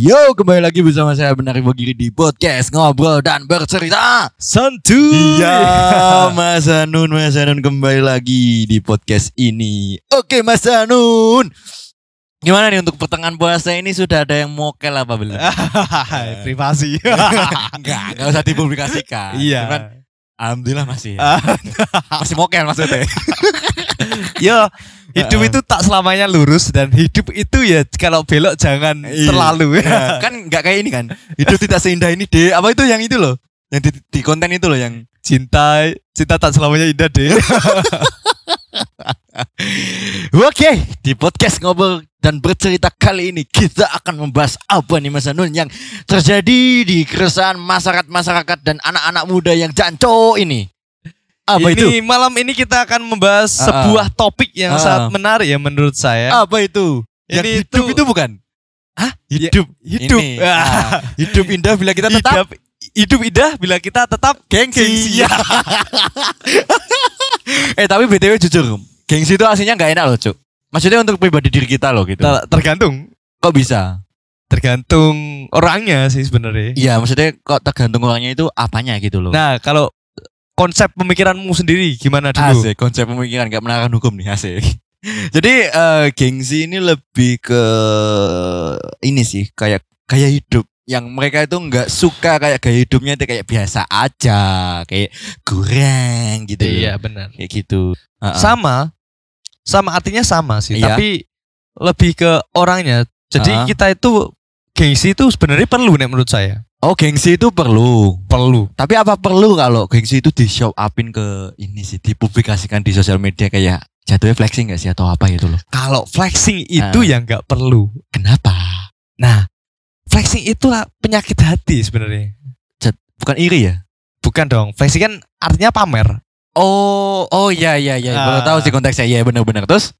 Yo, kembali lagi bersama saya Benar Ibu Giri di podcast Ngobrol dan Bercerita. Santuy. Iya, Mas Anun, Mas Anun kembali lagi di podcast ini. Oke, Mas Anun. Gimana nih untuk pertengahan puasa ini sudah ada yang mokel apa belum? Privasi. enggak, enggak usah dipublikasikan. Iya. Cuman, Alhamdulillah masih. ya. masih mokel maksudnya. Yo, hidup itu tak selamanya lurus dan hidup itu ya kalau belok jangan Iya. terlalu Ya, kan enggak kayak ini kan. Hidup tidak seindah ini deh. Apa itu yang itu loh? Yang di, di konten itu loh yang Cinta, cinta tak selamanya indah deh. Oke, di podcast ngobrol dan bercerita kali ini kita akan membahas apa nih Mas Anun yang terjadi di keresahan masyarakat-masyarakat dan anak-anak muda yang janco ini. Apa ini itu? malam ini kita akan membahas Ah, sebuah topik yang Ah. sangat menarik ya menurut saya. Apa itu? Yang Ini hidup itu- itu bukan? Hah? Hidup. hidup. Ini. Ah. Hidup indah bila kita tetap hidup, hidup indah bila kita tetap gengsi. gengsi. eh tapi BTW jujur, gengsi itu aslinya nggak enak loh, Cuk. Maksudnya untuk pribadi diri kita loh gitu. Ter- tergantung Kok bisa? tergantung orangnya sih sebenarnya. Iya, maksudnya kok tergantung orangnya itu apanya gitu loh. Nah, kalau konsep pemikiranmu sendiri gimana dulu? Asik, konsep pemikiran gak menahan hukum nih asik. Jadi eh, gengsi ini lebih ke ini sih kayak gaya hidup yang mereka itu nggak suka kayak gaya hidupnya itu kayak biasa aja, kayak kurang gitu. Iya, benar. Kayak gitu. Heeh. Sama sama artinya sama sih, Iya. tapi lebih ke orangnya. Jadi Ah. kita itu gengsi itu sebenarnya perlu nih menurut saya. Oh, gengsi itu perlu. Perlu. Tapi apa perlu kalau gengsi itu di show upin ke ini sih, dipublikasikan di sosial media kayak jatuhnya flexing gak sih atau apa gitu loh. Kalau flexing itu Ah. yang nggak perlu. Kenapa? Nah, flexing itu penyakit hati sebenarnya. Bukan iri ya? Bukan dong. Flexing kan artinya pamer. Oh, oh iya iya iya. Baru Ah. tahu sih konteksnya. Iya benar-benar. Terus?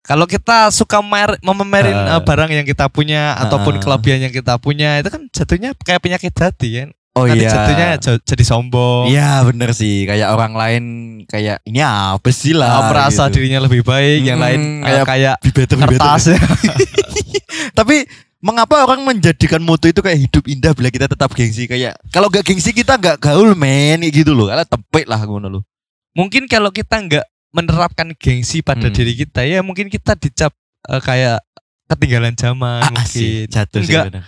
Kalau kita suka mer memamerin Ah. eh, barang yang kita punya ataupun Ah. kelebihan yang kita punya itu kan jatuhnya kayak penyakit hati kan. Oh Nanti iya. jatuhnya jadi sombong. Iya bener sih. Kayak orang lain kayak ini apa sih Ah, lah. merasa gitu. dirinya lebih baik, yang Mm, lain kayak kayak kayak Be better, be better. kertas. Tapi mengapa orang menjadikan moto itu kayak hidup indah bila kita tetap gengsi kayak kalau gak gengsi kita gak gaul men gitu loh. Karena tepek lah ngono loh. mungkin kalau kita nggak menerapkan gengsi pada Hmm. diri kita ya mungkin kita dicap eh, kayak ketinggalan zaman Ah, mungkin. asik. Jatuh sih Enggak. bener.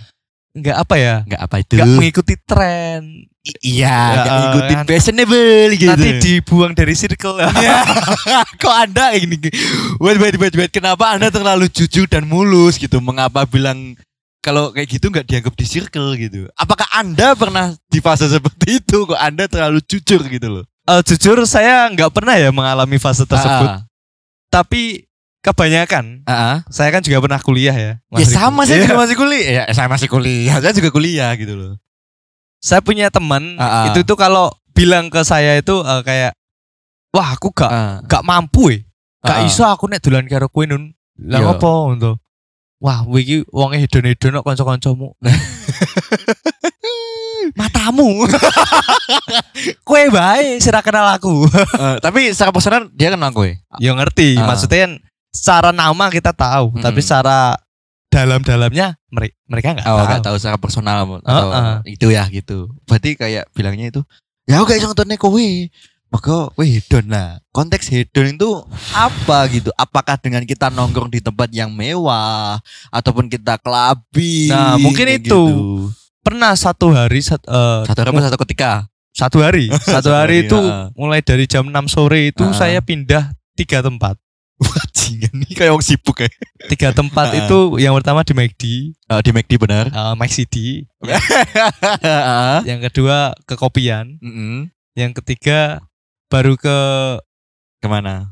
Nggak apa ya? Enggak apa itu. Nggak mengikuti tren. I- iya, Ya, enggak ngikutin kan. fashionable gitu. Nanti dibuang dari circle. Ya. Kok anda ini Wait wait wait wait Kenapa anda terlalu jujur dan mulus gitu Mengapa bilang Kalau kayak gitu nggak dianggap di circle gitu Apakah anda pernah di fase seperti itu Kok anda terlalu jujur gitu loh Eh, jujur saya nggak pernah ya mengalami fase tersebut. Ah, Tapi kebanyakan ah. saya kan juga pernah kuliah ya. Ya sama saya Iya. juga masih kuliah ya, Saya masih kuliah Saya juga kuliah gitu loh Saya punya teman Ah, ah. itu tuh kalau bilang ke saya itu eh, kayak wah aku gak Ah, gak mampu ya. Gak Ah, ah. iso aku nek dolan karo kowe nun. Lah Iya. apa ngono. Wah, kowe iki wonge hedon-hedon kok kanca-kancamu. Matamu. kowe bae sira kenal aku. eh, Tapi secara personal dia kenal gue ya ngerti, Ah. maksudnya kan secara nama kita tahu, Mm-mm. tapi secara dalam-dalamnya mere- mereka nggak Oh tahu. nggak tahu secara personal atau Heeh. itu ya gitu. Berarti kayak bilangnya itu ya kayak contohnya kowe. Maka kowe hedon lah. Konteks hedon itu apa gitu? Apakah dengan kita nongkrong di tempat yang mewah ataupun kita kelabi? Nah, mungkin itu. Pernah satu hari sat- eh, Satu hari satu ketika? satu hari, satu hari itu ah. mulai dari jam 6 sore itu Ah. saya pindah tiga tempat. Bajingan nih kayak orang sibuk kayak. Tiga tempat Ah. itu yang pertama di McD, Oh, di McD benar. uh, Mac City, Ah. yang kedua ke Kopian, Mm-mm. yang ketiga baru ke Ke mana?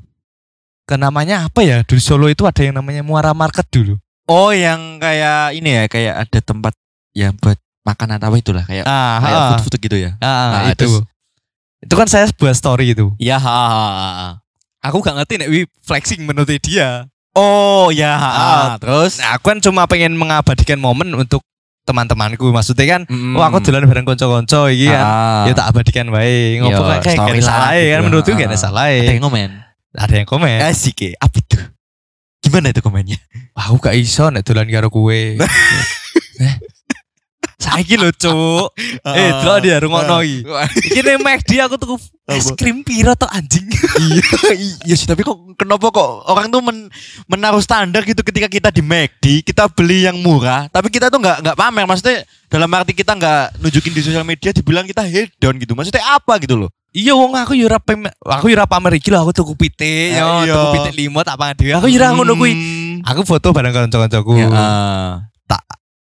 ke namanya apa ya? Di Solo itu ada yang namanya Muara Market dulu. Oh, yang kayak ini ya, kayak ada tempat yang buat makan atau apa itulah kayak Ah, kayak ah, food food gitu ya. ah, Ah, itu. terus? Itu kan saya buat story itu. Iya, ha, ha, ha. Aku gak ngerti nek flexing menurut dia. Oh, ya, ha, ha. Ah, terus Nah, aku kan cuma pengen mengabadikan momen untuk teman-temanku. Maksudnya kan, Mm. wah aku dolan bareng konco-konco iki kan. Ah. Ya tak abadikan wae. Ngopo kayak gak salah gitu. kan menurutku gak ada Ah. salah. Ada yang ngomen. Ada yang komen. Asik ya, apa itu? Gimana itu komennya? Wah, aku gak iso nek dolan karo kowe. Saiki lho, Cuk. Eh, delok dia rungokno iki. Iki ning McD aku tuku es krim piro to anjing. iya iya sih tapi kok kenapa kok orang tuh men- menaruh standar gitu ketika kita di McD kita beli yang murah tapi kita tuh nggak nggak pamer maksudnya dalam arti kita nggak nunjukin di sosial media dibilang kita hedon gitu maksudnya apa gitu loh Iya wong aku yo ora aku yo ora pamer iki lho aku tuku pitik, Eh, yo iya. tuku pitik limo tak pangan dhewe. Aku yo ora ngono kuwi. Hmm. Aku foto bareng kanca-kancaku. Ya, ah.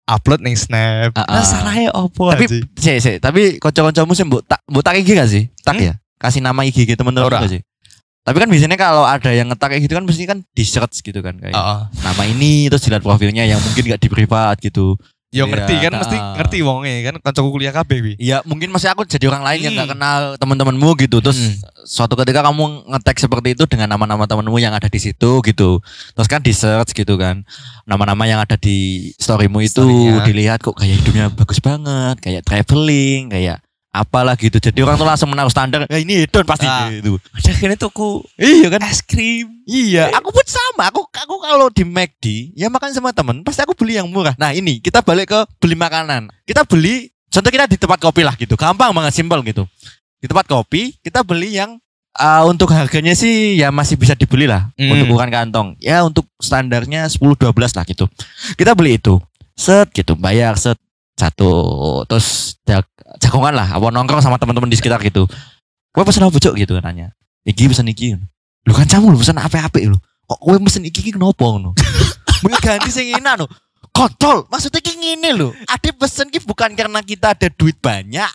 Upload ning Snap. Ah, Nah, ah. salahnya opo tapi sih sih tapi kocok-kocokmu sih mbok tak mbok tak IG gak sih tak Hmm? ya kasih nama IG gitu temen-temen gak sih tapi kan biasanya kalau ada yang ngetak kayak gitu kan mesti kan di search gitu kan kayak Heeh. nama ini terus dilihat profilnya yang mungkin gak di privat gitu Yo Iya, ngerti kan mesti ah. ngerti wonge kan kancaku kuliah kabeh wi. Iya mungkin masih aku jadi orang lain yang Hmm. nggak kenal teman-temanmu gitu terus Hmm. suatu ketika kamu ngetek seperti itu dengan nama-nama temanmu yang ada di situ gitu terus kan di search gitu kan nama-nama yang ada di storymu itu Story-nya. dilihat kok kayak hidupnya bagus banget kayak traveling kayak apalah gitu jadi orang tuh langsung menaruh standar ya ini hedon pasti Ah. gitu Udah kene tuku iya kan es krim. Iya, aku pun sama. Aku aku kalau di McD, ya makan sama temen, pasti aku beli yang murah. Nah ini kita balik ke beli makanan. Kita beli, contoh kita di tempat kopi lah gitu, gampang banget, simpel gitu. Di tempat kopi kita beli yang uh, untuk harganya sih ya masih bisa dibeli lah Hmm. untuk ukuran kantong. Ya untuk standarnya 10-12 lah gitu. Kita beli itu, set gitu, bayar set satu, terus jagongan lah, apa nongkrong sama teman-teman di sekitar gitu. Gue pesen apa cok gitu nanya. Iki pesen iki. Lu kan kamu lu pesen apa-apa lu. Kok gue pesen iki iki kenapa ngono? Mau ganti sing enak no. Kontol, maksudnya ki ngene lho. Ade pesen ki bukan karena kita ada duit banyak.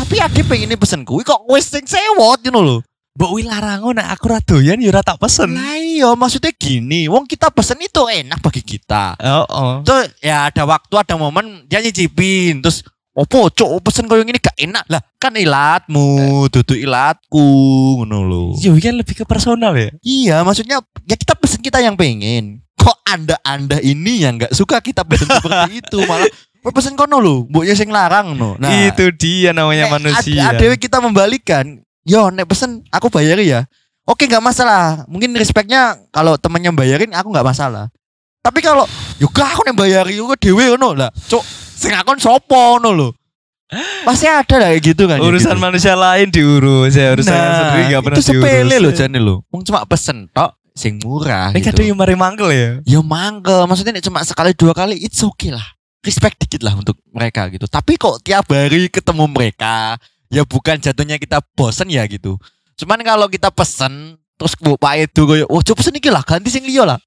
Tapi ade pengen pesen kuwi kok wis sing sewot ngono lho. Mbok wi larango nek aku ra doyan yo ora tak pesen. Lah iya, maksudnya gini, wong kita pesen itu enak bagi kita. Heeh. Tuh ya ada waktu ada momen dia nyicipin terus opo cok pesen koyo ngene gak enak lah kan ilatmu dudu ilatku ngono lho Yo kan lebih ke personal ya. Iya, maksudnya ya kita pesen kita yang pengen. Kok anda anda ini yang nggak suka kita pesen seperti itu malah "Kowe pesen kono lho, mboknya sing larang no. Nah, itu dia namanya nek manusia. ad- adewe kita membalikan. Yo, nek pesen aku bayari ya. Oke nggak masalah. Mungkin respectnya kalau temennya bayarin aku nggak masalah. Tapi kalau gak aku nek bayari yo dewe ngono lah. Cuk, sing akon sopo ngono lho. Pasti ada lah kayak gitu kan. ya urusan gitu. manusia lain diurus ya urusan Nah, sendiri gak pernah itu sepele diurus. loh jane lo. Wong cuma pesen tok sing murah Ini gitu. kadang yang mari mangkel ya. Ya mangkel, maksudnya nek cuma sekali dua kali it's okay lah. Respect dikit lah untuk mereka gitu. Tapi kok tiap hari ketemu mereka, ya bukan jatuhnya kita bosen ya gitu. Cuman kalau kita pesen terus bu Pak Edu koyo, "Oh, coba pesen iki lah, ganti sing liya lah."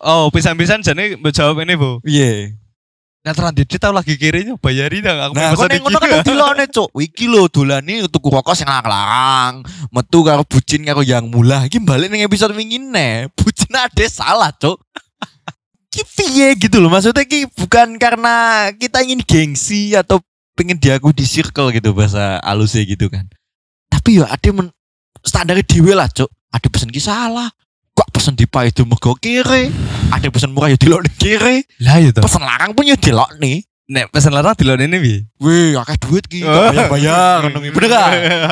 Oh, pisan-pisan jane mbok jawab ini, Bu. Iya. Nah, terus dia tahu lagi kirinya bayarin dong aku Nah, pesan ning ngono kan iki. dilone, Cuk. Iki lho dolane tuku rokok sing larang, metu karo bucin karo yang mulah. Iki balik ning episode wingi ne. Bucin ade salah, Cuk. Ki piye gitu loh. Maksudnya ki bukan karena kita ingin gengsi atau pengen diaku di circle gitu bahasa alusnya gitu kan. Tapi ya ada men standar dhewe lah, Cuk. Ada pesen ki salah. Pesen di Pak itu mergo kiri. Ada pesen murah ya dilok ning kiri. Lah ya toh. Pesen larang pun ya dilok nih. Nek pesan larang dilone ini bi. Wih, akeh duit ki, bayar-bayar ngono ki. Bener gak?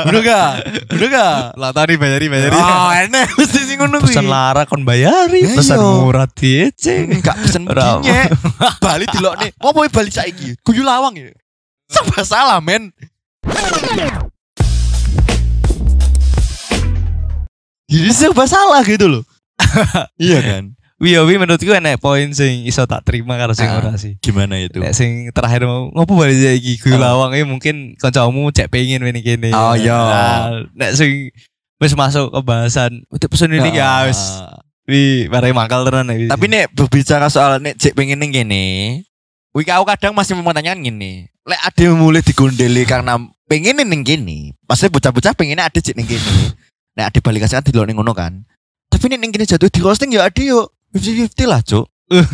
Bener gak? Bener gak? Lah tadi bayari bayari. Oh, enak mesti sing ngono pesan larang kon bayari, Lah pesan iya. murah diece. Enggak pesen begini. Bali dilokne. Apa wae bali saiki? Kuyu lawang ya. Serba salah, men. Jadi serba salah gitu loh. iya kan? Wi ya, wi menurutku enek poin sing iso tak terima karo sing Ah. ora sih. Gimana itu? Nek sing terakhir mau ngopo balik iki kuwi Ah. lawang iki mungkin kancamu cek pengen ini kene. Oh, iya. Nah, Nek sing wis masuk ke bahasan untuk pesen ini ya wis Ah. wi bareng mangkal tenan iki. Tapi nek berbicara soal nek cek pengen ning kene, wih aku kadang masih mempertanyakan gini. Lek ada mulai digondeli karena pengen ning kene, pasti bocah-bocah pengennya ada cek ning kene. Nek ada balik kasih di ning ngono kan. Tapi nek ning kene jatuh di roasting ya ada yuk 50-50 lah, Cuk.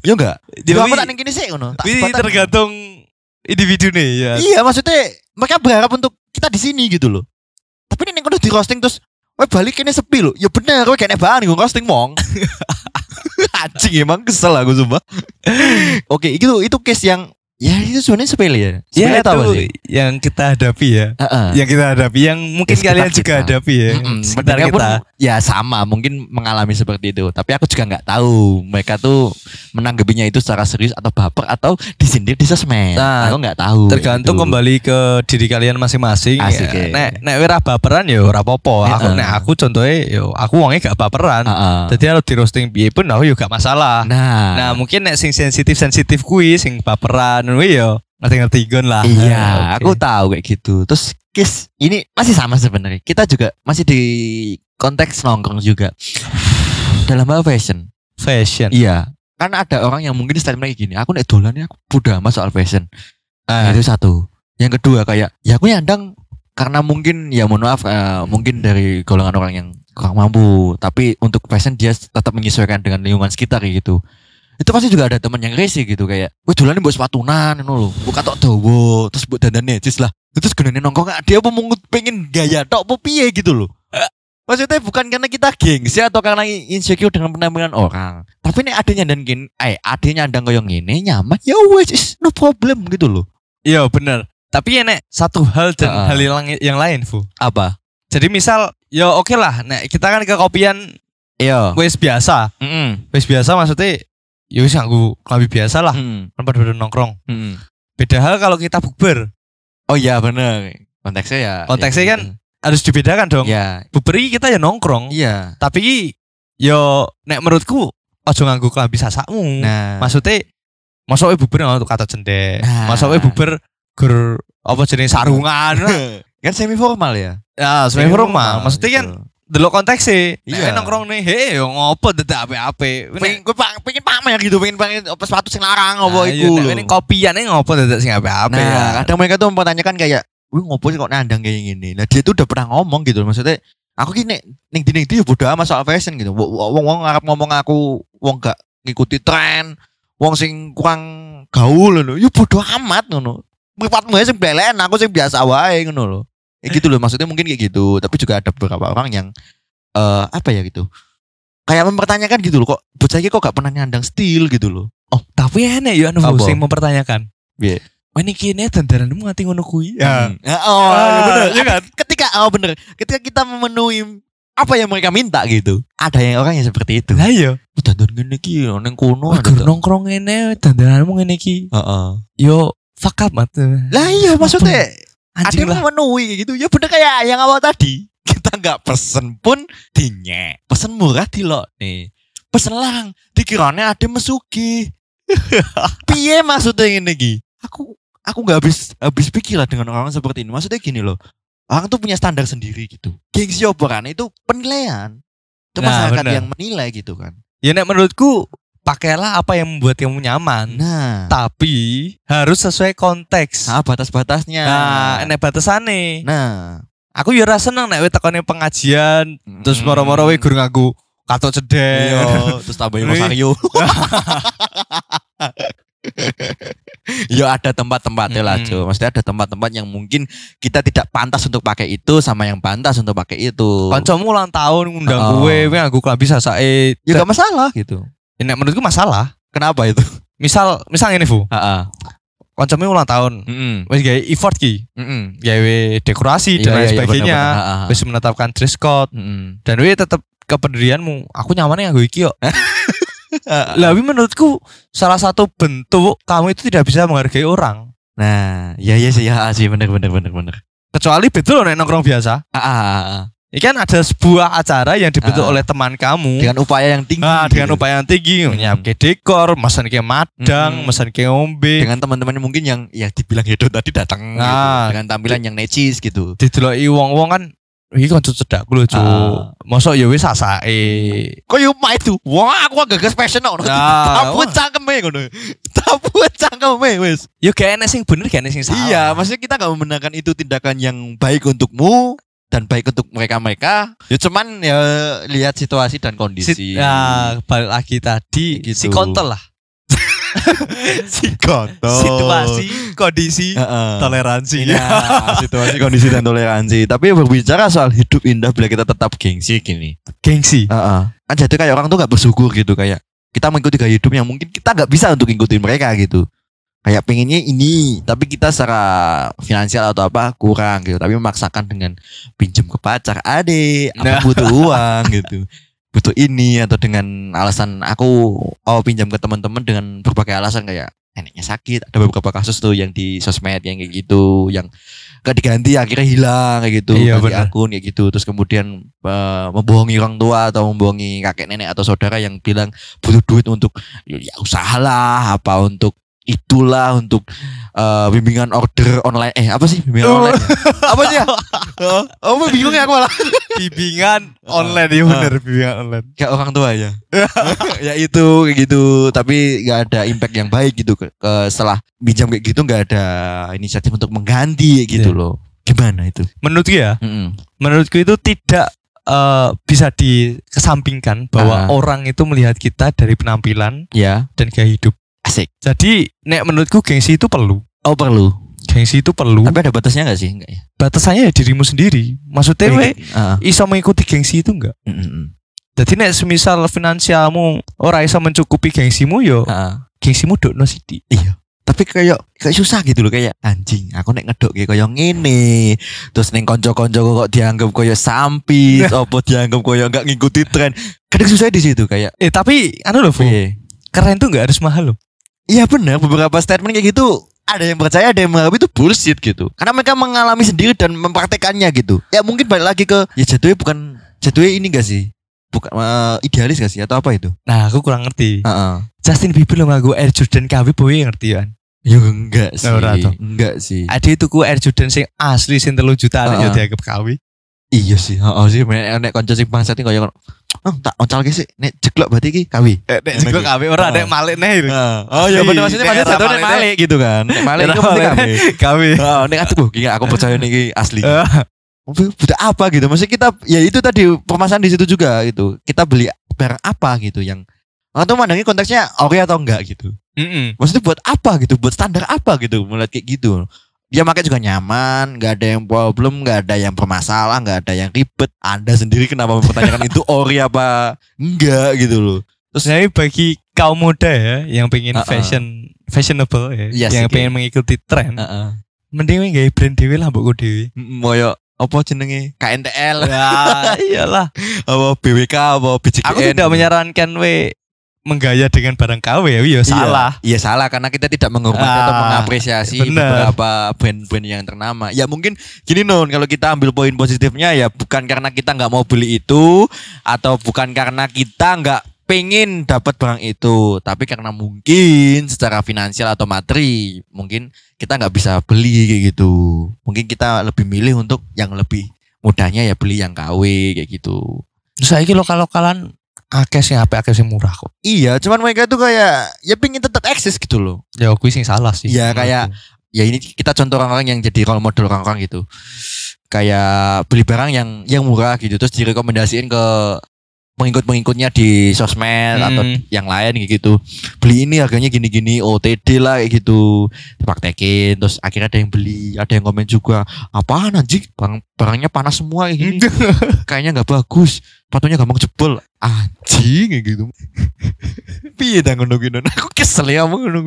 Iya enggak? Jadi aku tak kene sih ngono. Ini sebatang. tergantung individu nih ya. Iya, maksudnya mereka berharap untuk kita di sini gitu loh. Tapi nek ning kono di roasting terus Wah balik kene sepi loh. Ya bener, kowe kene bahan gue roasting mong. Anjing emang kesel aku sumpah. Oke, itu itu case yang Ya itu sebenarnya sepele ya. Ya Sepele apa itu sih? yang kita hadapi ya. Heeh. Yang kita hadapi yang mungkin Ya, kalian juga kita. hadapi ya. Mm-mm, Sekitar mereka pun kita. ya sama mungkin mengalami seperti itu tapi aku juga nggak tahu mereka tuh menanggapinya itu secara serius atau baper atau disindir di sosmed Nah, aku nggak tahu Tergantung gitu. kembali ke diri kalian masing-masing. Ya. ya. Nek nek ora baperan ya ora apa-apa. Aku Heeh. nek aku contohnya yo aku wongnya gak baperan. Heeh. Jadi kalau di roasting piye pun aku juga masalah. nah, Nah, mungkin nek sing sensitif-sensitif kuwi sing baperan kuwi yo ngerti-ngerti gon lah. iya Oke. aku tahu kayak gitu. Terus kis ini masih sama sebenarnya. Kita juga masih di konteks nongkrong juga. Dalam hal fashion. Fashion. iya kan ada orang yang mungkin statement kayak gini aku nek dolan ya aku bodoh amat soal fashion. Ah, itu satu. Yang kedua kayak ya aku nyandang karena mungkin ya mohon maaf eh, mungkin dari golongan orang yang kurang mampu tapi untuk fashion dia tetap menyesuaikan dengan lingkungan sekitar gitu itu pasti juga ada teman yang rese gitu kayak wah dolan buat sepatunan ngono lho buka tok dawa terus buat dandan necis lah terus gunane nongkrong ah, dia apa mau pengen gaya tok apa piye gitu loh Maksudnya bukan karena kita gengsi atau karena insecure dengan penampilan orang. Tapi ini adanya dan gini, eh adanya nyandang koyo ngene nyaman, ya wes is no problem gitu loh. Iya bener. Tapi ya nek satu hal dan Heeh. hal yang, yang lain, Fu. Apa? Jadi misal ya oke lah, nek kita kan ke kopian Iya. wis biasa. Mm Wis biasa maksudnya ya wis aku klambi biasa lah, Hmm. tempat duduk nongkrong. Hmm. Beda hal kalau kita bukber, Oh iya bener. Konteksnya ya. Konteksnya ya kan harus dibedakan dong. Ya. Bukber kita ya nongkrong, Iya. tapi yo nek menurutku ojo nganggo klambi sasakmu. Nah. Maksudnya masuk bukber untuk kata cendek. Nah. Masuk bukber gur apa jenis sarungan. kan semi formal ya. ya, sebenarnya rumah. Maksudnya kan gitu. Delok konteks sih. Iya. Iya. nongkrong nih, hei yo ngopo dadak ape-ape. pengen gue pengen pamer gitu, pengen pengen apa sepatu sing larang apa Nah, iku lho. Ini kopian ini ngopo dadak sing ape-ape Nah, ya. kadang mereka tuh mempertanyakan kayak, "Wih, ngopo sih kok nandang kayak gini?" Nah, dia tuh udah pernah ngomong gitu. Maksudnya, aku nek ning dinding itu ya bodo amat soal fashion gitu. Wong wong ngarep ngomong aku wong gak ngikuti tren, wong sing kurang gaul ngono. Ya bodo amat ngono. Mripatmu sing belen, aku sing biasa wae ngono lho. Ya gitu loh, maksudnya mungkin kayak gitu. Tapi juga ada beberapa orang yang eh apa ya gitu. Kayak mempertanyakan gitu loh, kok bocah kok gak pernah nyandang steel gitu loh. Oh, tapi enek yo anu sing mempertanyakan. Piye? Wah ini kini dandananmu nganti ngono kuwi. Hmm. Ya, oh, Ah, bener. iya kan? Ketika oh bener. Ketika kita memenuhi apa yang mereka minta gitu. Ada yang orang yang seperti itu. Lah iya. Oh, dandan ngene iki nang kono Wah, nongkrong ngene dandananmu ngene iki. Heeh. Yo fuck up mat. Lah iya maksudnya ada Anjing yang lah. memenuhi gitu. Ya bener kayak yang awal tadi. Kita nggak pesen pun dinyek. Pesen murah di lo nih. Pesen lang. Dikiranya ada mesuki. Piye maksudnya ini iki? Aku aku nggak habis habis pikir lah dengan orang seperti ini. Maksudnya gini loh. Orang tuh punya standar sendiri gitu. Gengsi operan itu penilaian. Itu Nah, masyarakat bener. yang menilai gitu kan. Ya nek menurutku pakailah apa yang membuat kamu nyaman. Nah, Tapi harus sesuai konteks. nah batas-batasnya. Nah, enek batasane. Nah, Aku yo ora seneng nek tekone pengajian terus Mm. moro-moro we guru nganggo katok cedek. Iya, terus tambahin Rosario. Ya ada tempat-tempatnya lah. Jo. Maksudnya ada tempat-tempat yang mungkin kita tidak pantas untuk pakai itu sama yang pantas untuk pakai itu. Kancamu ulang tahun ngundang Oh. gue, gue nganggo klambi sasake. Ya gak masalah gitu. Ya, nek menurutku masalah. Kenapa itu? Misal, misal ini Bu, Heeh. ulang tahun, Heeh. wis gawe effort ki, Heeh. gawe dekorasi dan lain sebagainya, wis menetapkan dress code dan we tetap kependirianmu. Aku nyamannya nganggo iki. Lah, tapi menurutku salah satu bentuk kamu itu tidak bisa menghargai orang. Nah, ya ya sih ya sih bener bener bener bener. Kecuali betul nek nongkrong biasa. Ah, ah, ah. Ini kan ada sebuah acara yang dibentuk Ah. oleh teman kamu. Dengan upaya yang tinggi. Nah, dengan gitu. upaya yang tinggi, Hmm. nyiapke dekor, mesen ke madang, Hmm. mesen ke ngombe, dengan teman-teman mungkin yang ya dibilang Hedo tadi datang gitu. Nah. dengan tampilan yang necis gitu. dideloki wong-wong kan iki kanca cedakku lho, Cuk. Ah. Mosok ya wis sasake. Kok yo mah itu? Wah, aku gagas fashion kok. Nah, Tabu cangkeme ngono. Tabu cangkeme wis. Yo gak enek sing bener, gak enek sing salah. Iya, maksudnya kita nggak membenarkan itu tindakan yang baik untukmu dan baik untuk mereka-mereka. Ya cuman ya lihat situasi dan Si, kondisi. ya, balik lagi tadi Gitu. si kontol lah. si kontol. Situasi, kondisi, Heeh. toleransi. Iya, situasi kondisi dan toleransi. Tapi berbicara soal hidup indah bila kita tetap gengsi gini. Gengsi. Heeh. Kan jadi kayak orang tuh nggak bersyukur gitu kayak kita mengikuti gaya hidup yang mungkin kita nggak bisa untuk ngikutin mereka gitu. Kayak pengennya ini tapi kita secara finansial atau apa kurang gitu. Tapi memaksakan dengan pinjam ke pacar ade aku nah. butuh uang gitu. Butuh ini atau dengan alasan aku oh pinjam ke teman-teman dengan berbagai alasan kayak neneknya sakit ada beberapa kasus tuh yang di sosmed yang kayak gitu yang gak diganti akhirnya hilang kayak gitu iya, ganti akun kayak gitu. Terus kemudian uh, membohongi orang tua atau membohongi kakek nenek atau saudara yang bilang butuh duit untuk ya usahalah apa untuk itulah untuk uh, bimbingan order online. Eh apa sih bimbingan oh. online? Apa sih ya? Oh, oh bingung ya aku malah. Bimbingan online ya bener bimbingan online. Kayak orang tua ya ya itu kayak gitu. Tapi nggak ada impact yang baik gitu. Ke, setelah pinjam kayak gitu nggak ada inisiatif untuk mengganti gitu yeah. loh. Gimana itu? Menurutku ya mm -hmm. menurutku itu tidak uh, bisa dikesampingkan bahwa uh. orang itu melihat kita dari penampilan ya. dan gaya hidup Asik. Jadi nek menurutku gengsi itu perlu. Oh perlu. Gengsi itu perlu. Tapi ada batasnya gak sih? Enggak ya? Batasannya ya dirimu sendiri. Maksudnya we uh. iso mengikuti gengsi itu enggak? Mm -hmm. Jadi nek semisal finansialmu ora iso mencukupi gengsimu yo. Uh. Gengsimu dokno sithik. Iya. Tapi kayak kayak susah gitu loh kayak anjing aku nek ngedok kayak kayak ngene terus neng konco-konco kok dianggap kayak sampis apa dianggap kayak nggak ngikuti tren kadang susah di situ kayak eh tapi anu loh keren tuh nggak harus mahal loh Iya benar beberapa statement kayak gitu ada yang percaya ada yang menganggap itu bullshit gitu karena mereka mengalami sendiri dan mempraktekannya gitu ya mungkin balik lagi ke ya jatuhnya bukan jatuhnya ini gak sih bukan uh, idealis gak sih atau apa itu nah aku kurang ngerti uh -uh. Justin Bieber lo ngaku Air Jordan KW boy ngerti kan Ya enggak sih. Nah, enggak sih. Ada itu ku Air Jordan sing asli sing telu juta uh -uh. ya dianggap KW. Iya sih. Heeh sih nek kanca sing bangsat kaya Oh, tak oncal sih nek jeglok berarti ki kawi. Eh, nek jeglok kawi ora nek malik nih. Oh iya bener maksudnya maksudnya jatuh nek malik gitu kan. Nek malik itu pasti kawi. Kawi. Oh, nek aku ki aku percaya nih asli. Budak apa gitu. Maksudnya kita ya itu tadi permasalahan di situ juga gitu. Kita beli barang apa gitu yang atau mandangnya konteksnya oke atau enggak gitu. Mm -mm. Maksudnya buat apa gitu? Buat standar apa gitu? Mulai kayak gitu dia pakai juga nyaman, nggak ada yang problem, nggak ada yang bermasalah, nggak ada yang ribet. Anda sendiri kenapa mempertanyakan itu ori apa enggak gitu loh. Terus saya bagi kaum muda ya yang pengen uh -uh. fashion fashionable ya, yes, yang okay. pengen mengikuti tren. Uh -uh. Mending gak brand dewi lah mbokku dewi. Moyo apa jenenge KNTL ya iyalah apa BWK apa BJKN aku tidak menyarankan we menggaya dengan barang KW ya iya, salah. Iya salah karena kita tidak menghormati ah, atau mengapresiasi bener. beberapa brand-brand yang ternama. Ya mungkin gini non kalau kita ambil poin positifnya ya bukan karena kita nggak mau beli itu atau bukan karena kita nggak pengen dapat barang itu tapi karena mungkin secara finansial atau materi mungkin kita nggak bisa beli kayak gitu mungkin kita lebih milih untuk yang lebih mudahnya ya beli yang KW kayak gitu saya ini lokal lokalan akeh sih HP akeh sih murah kok. Iya, cuman mereka tuh kayak ya pingin tetap eksis gitu loh. Ya aku sih salah sih. Iya, kayak ya ini kita contoh orang-orang yang jadi role model orang-orang gitu. Kayak beli barang yang yang murah gitu terus direkomendasiin ke pengikut-pengikutnya di sosmed hmm. atau yang lain gitu. Beli ini harganya gini-gini OTD lah kayak gitu. Dipraktekin terus akhirnya ada yang beli, ada yang komen juga, "Apaan anjing? Barang barangnya panas semua kayak gini." Kayaknya nggak bagus. Sepatunya gampang jebol. Anjing kayak gitu. Piye dah ngono. Aku kesel ya mau ngono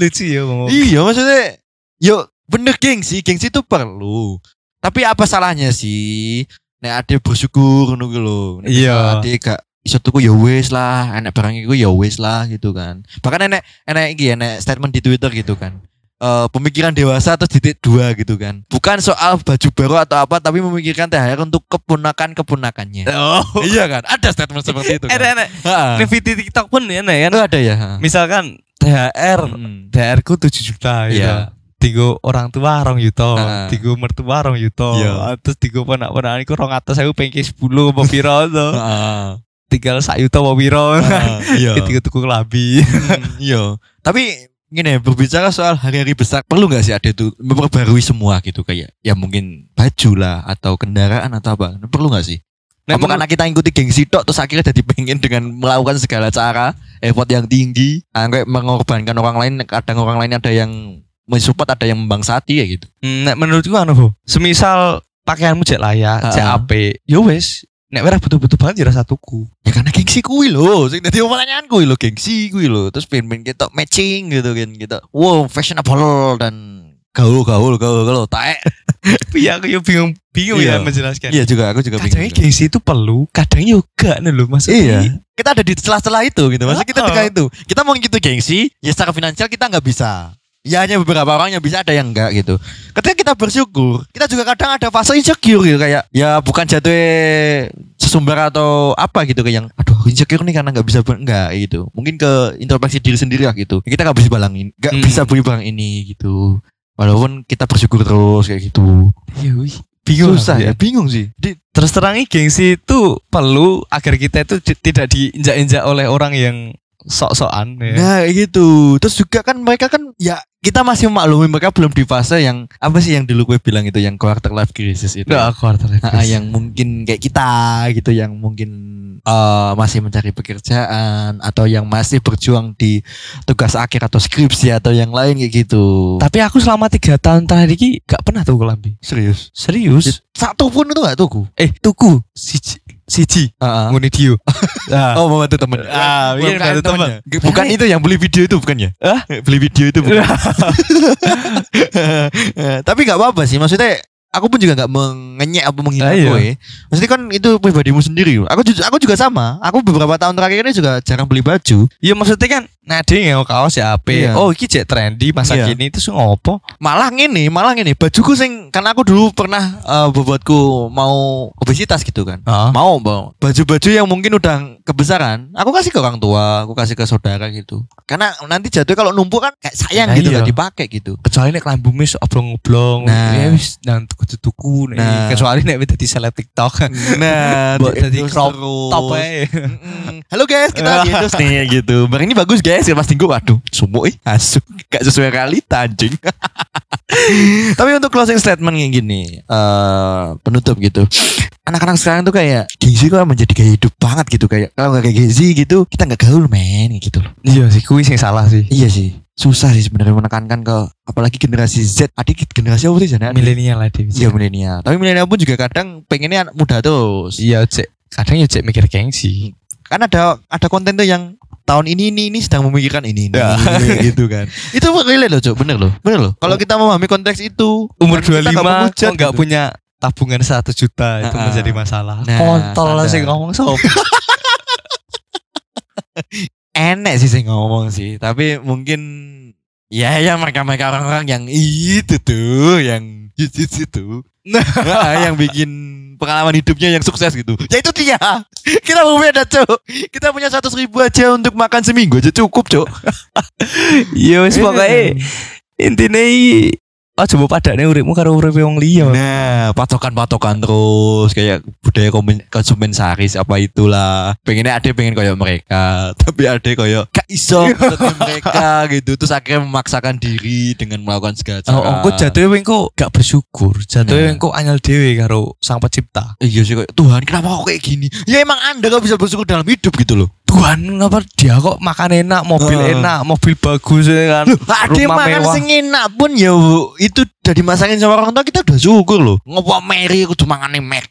Lucu ya ngomong. Iya maksudnya Yo bener gengsi, gengsi itu perlu. Tapi apa salahnya sih? nek ade bersyukur ngono ku lho. Iya. Ade gak iso tuku ya wis lah, enek barang iku ya wis lah gitu kan. Bahkan enek enek iki enek statement di Twitter gitu kan. Uh, pemikiran dewasa atau titik dua gitu kan bukan soal baju baru atau apa tapi memikirkan THR untuk keponakan keponakannya oh iya kan ada statement seperti itu kan ada ada di TikTok pun ya kan ada ya misalkan THR hmm. THR ku tujuh juta ya yeah tiga orang tua rong yuto, uh. tiga mertua rong yuto, yeah. terus tiga ponak ponak iku rong atas saya pengen sepuluh apa piro to. Uh. Tinggal sak yuto apa piro. Uh, iya. Tiga tuku kelabi. Hmm, iya. Tapi gini berbicara soal hari-hari besar perlu nggak sih ada itu memperbarui semua gitu kayak ya mungkin baju lah atau kendaraan atau apa perlu nggak sih Nah, apa karena kita ikuti gengsi tok terus akhirnya jadi pengen dengan melakukan segala cara effort yang tinggi sampai mengorbankan orang lain kadang orang lain ada yang mensupport ada yang membangsati ya gitu. Hmm, nah, menurutku anu. Semisal pakaianmu cek layak, cek AP, yo ya wes nek ora butuh-butuh banget ya rasa tuku. Ya karena gengsi kuwi lho, sing dadi pertanyaan kuwi lho, gengsi kuwi lho. Terus pengen kita matching gitu kan kita. Wow, fashionable dan gaul gaul gaul gaul taek. Iya aku yo bingung bingung Iya. ya menjelaskan. Iya juga aku juga Kadangnya bingung. gengsi itu perlu, kadang juga nih loh maksudnya. Iya. Kita ada di celah-celah itu gitu. Maksudnya kita tekan itu. Kita mau gitu gengsi, ya secara finansial kita nggak bisa. Ya hanya beberapa orang yang bisa ada yang enggak gitu. Ketika kita bersyukur, kita juga kadang ada fase insecure gitu kayak ya bukan jatuh sesumber atau apa gitu kayak yang aduh insecure nih karena nggak bisa enggak gitu. Mungkin ke introspeksi diri sendiri lah gitu. Kita nggak bisa balangin, nggak Hmm. bisa beli barang ini gitu. Walaupun kita bersyukur terus kayak gitu. Iya, wih. Bingung Susah aku ya, bingung sih. Di, Terus terang ini gengsi itu perlu agar kita itu di- tidak diinjak-injak oleh orang yang sok-sokan ya. Nah gitu Terus juga kan mereka kan Ya kita masih memaklumi mereka belum di fase yang Apa sih yang dulu gue bilang itu Yang quarter life crisis itu Nah, quarter life Nah, crisis. yang mungkin kayak kita gitu Yang mungkin eh, Masih mencari pekerjaan Atau yang masih berjuang di Tugas akhir atau skripsi Atau yang lain kayak gitu Tapi aku selama tiga tahun terakhir ini gak pernah tuku lambi. Serius Serius? Satu pun itu gak tuku Eh, tuku siji siji Heeh. nguni dio. Nah, Oh mau bantu temen Ah, iya, bukan bantu temen. Bukan itu yang beli video itu bukan ya Hah? Beli video itu bukan Tapi nggak apa-apa sih, maksudnya aku pun juga nggak mengenyek apa menghina Ah, iya. gue. Maksudnya kan itu pribadimu sendiri. Aku juga aku juga sama. Aku beberapa tahun terakhir ini juga jarang beli baju. Iya maksudnya kan nah ada yang kaos ya apa Iya. Oh iki cek trendy masa Iya. kini itu ngopo Malah ngene, malah ngene. Bajuku sing karena aku dulu pernah eh, bobotku mau obesitas gitu kan. Ah. Mau mau baju-baju yang mungkin udah kebesaran, aku kasih ke orang tua, aku kasih ke saudara gitu. Karena nanti jatuh kalau numpuk kan kayak sayang Nah, gitu iya. kan dipakai gitu. kecuali nek lambu mis oblong-oblong Nah. ya wis nang tuku-tuku nek Nah. kecuali nek dadi seleb TikTok Nah, Buat di- jadi terus crop terus. top ae. Halo guys, kita di endorse nih gitu. Barang ini bagus guys, ya pas tinggu waduh, sumuk ih, asu, gak sesuai realita anjing. Tapi untuk closing statement kayak gini, eh penutup gitu. Anak-anak sekarang tuh kayak gengsi kok menjadi gaya hidup banget gitu kayak kalau nggak kayak gengsi gitu kita nggak gaul men gitu loh. iya sih kuwi sing salah sih Iya sih, susah sih sebenarnya menekankan ke apalagi generasi Z. Adik generasi apa sih sana? milenial lah Iya milenial. Tapi milenial pun juga kadang pengennya anak muda terus. iya cek kadang ya cek mikir gengsi kan ada ada konten tuh yang tahun ini ini ini sedang memikirkan ini ini, Ya. ini, gitu kan itu relate loh cok bener loh bener loh kalau kita memahami konteks itu umur dan kita 25 menghujat kok nggak gitu. punya tabungan 100 juta itu Ah, menjadi masalah. Nah, kontol lah sih ngomong sob. Enek sih saya ngomong sih tapi mungkin ya ya mereka mereka orang-orang yang itu tuh yang itu itu. Nah, yang bikin pengalaman hidupnya yang sukses gitu. Ya itu dia. Kita berbeda cok kita punya seratus ribu aja untuk makan seminggu aja cukup cok iya wis pokoknya intinya oh coba padane uripmu karo urip wong liya Nah, patokan-patokan terus kayak budaya komen, konsumen saris apa itulah. Pengennya ada pengen kayak mereka, tapi ada kayak gak iso mereka gitu. Terus akhirnya memaksakan diri dengan melakukan segala cara. Oh, engko jatuhnya engko gak bersyukur. Jatuhnya Nah. engko anyal dewe karo sang pencipta. Iya sih Tuhan kenapa kok kayak gini? Ya emang anda gak bisa bersyukur dalam hidup gitu loh. Tuhan kenapa dia kok makan enak, mobil Heeh. enak, mobil bagus ya kan. Rumah makan mewah. sing enak pun ya Bu. itu udah dimasakin sama orang tua kita udah syukur loh. Ngopo Mary kudu mangane McD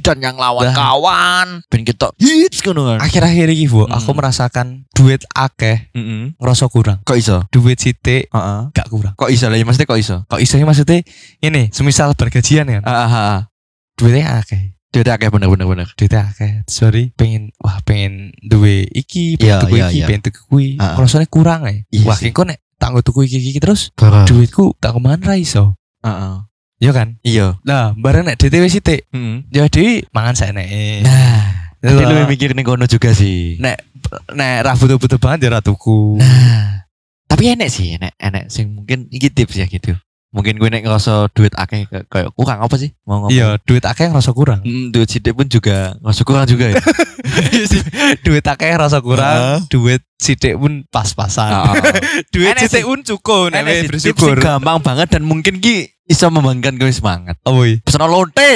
dan yang lawan Nah. kawan. Ben kita hits kan kan. Akhir-akhir ini Bu, Hmm. aku merasakan duit akeh Heeh. ngerasa kurang. Kok iso? Duit sithik Heeh. gak kurang. Kok iso lah ya maksudnya kok iso? Kok istilahnya maksudnya ini, semisal bergajian kan, ah, ah. duitnya akeh. Udah kayak bener bener bener. Duitnya akeh. Sorry, pengen wah pengen duwe iki, pengen Iya, tuku iya, iki, iya. pengen tuku. Ah, ah. Rasanya kurang ya. Iya wah, kok nek tak tuku iki iki terus duitku tak ke mana ra iso. Heeh. Iya kan? Iya. Lah, bareng nek DTW sithik, Heeh. ya dewi mangan saeneke. Nah, lah. lu mikir nih kono juga sih. nek nek ra butuh-butuh banget ya ra tuku. Nah, tapi enek sih, enek enek sing mungkin iki tips ya gitu. Mungkin gue nek ngerasa duit akeh kayak kurang apa sih? Mau ngomong. Iya, duit akeh rasa kurang. Mm, duit sidik pun juga ngerasa kurang juga ya. duit akeh rasa kurang, Ah. duit sithik pun pas-pasan. Ah. duit sih. pun cukup nek bersyukur. gampang banget dan mungkin ki iso membangkitkan gue semangat. Oh, iya. Pesan lonte.